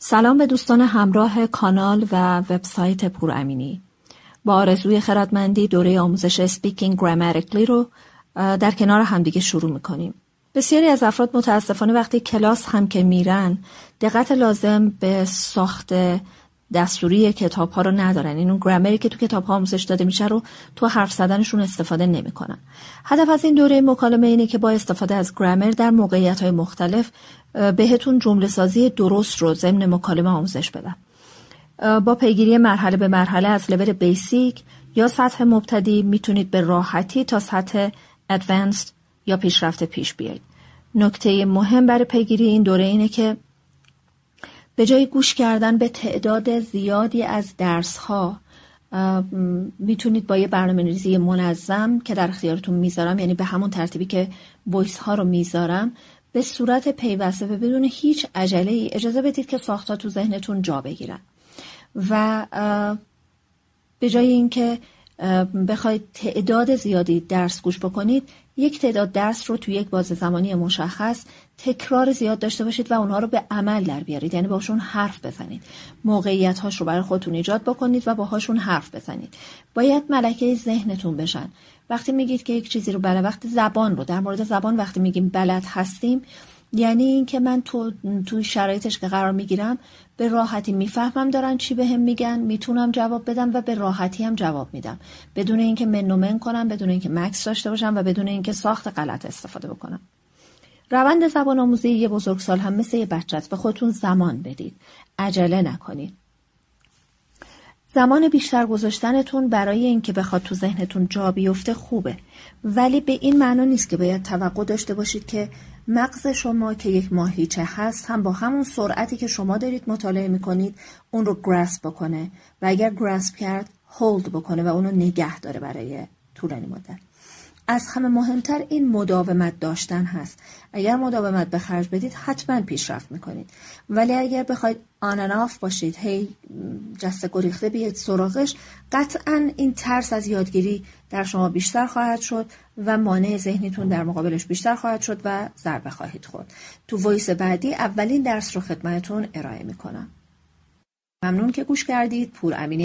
سلام به دوستان همراه کانال و وبسایت پورامینی. با آرزوی خردمندی دوره آموزش Speaking Grammatically رو در کنار همدیگه شروع می‌کنیم. بسیاری از افراد متاسفانه وقتی کلاس هم که میرن دقت لازم به ساخت دستوری کتاب ها رو ندارن. این اون گرامری که تو کتاب ها آموزش داده میشه رو تو حرف زدنشون استفاده نمی‌کنن. هدف از این دوره مکالمه اینه که با استفاده از گرامر در موقعیت های مختلف بهتون جمله سازی درست رو ضمن مکالمه آموزش بدم با پیگیری مرحله به مرحله از لول بیسیک یا سطح مبتدی می‌تونید به راحتی تا سطح ادوانسد یا پیشرفته پیش بیایید. نکته مهم برای پیگیری این دوره اینه که به جای گوش کردن به تعداد زیادی از درس ها می‌تونید با یه برنامه ریزی منظم که در اختیارتون می‌ذارم یعنی به همون ترتیبی که وایس ها رو می‌ذارم به صورت پیوسته و بدون هیچ عجله ای اجازه بدید که ساختا تو ذهنتون جا بگیرن. و به جای اینکه بخواید تعداد زیادی درس گوش بکنید یک تعداد درس رو توی یک بازه زمانی مشخص تکرار زیاد داشته باشید و اونها رو به عمل در بیارید. یعنی باشون حرف بزنید. موقعیت هاش رو برای خودتون ایجاد بکنید و باهاشون حرف بزنید. باید ملکه ذهنتون بشن. وقتی میگید که یک چیزی رو بله وقتی زبان رو در مورد زبان وقتی میگیم بلد هستیم یعنی اینکه من تو توی شرایطش که قرار می‌گیرم به راحتی می‌فهمم دارن چی بهم هم میگن می‌تونم جواب بدم و به راحتی هم جواب میدم. بدون اینکه منومن کنم بدون اینکه مکس داشته باشم و بدون اینکه ساخت غلط استفاده بکنم. روند زبان آموزی یه بزرگسال هم مثل یه بچه است به خودتون زمان بدید. عجله نکنید. زمان بیشتر گذاشتنتون برای اینکه بخواد تو ذهنتون جا بیفته خوبه. ولی به این معنا نیست که باید توقع داشته باشید که مغز شما که یک ماهیچه هست هم با همون سرعتی که شما دارید مطالعه می‌کنید اون رو گراسپ بکنه. و اگر گراسپ کرد هولد بکنه و اونو نگه داره برای طولانی مدت. از همه مهمتر این مداومت داشتن هست. اگر مداومت به خرج بدید حتما پیشرفت می‌کنید. ولی اگر بخواید آنناف باشید هی جسته گریخته بیاید سراغش قطعا این ترس از یادگیری در شما بیشتر خواهد شد و مانع ذهنیتون در مقابلش بیشتر خواهد شد و ضربه خواهید خورد. تو وایس بعدی اولین درس رو خدمتون ارائه می‌کنم. ممنون که گوش کردید. پور امینی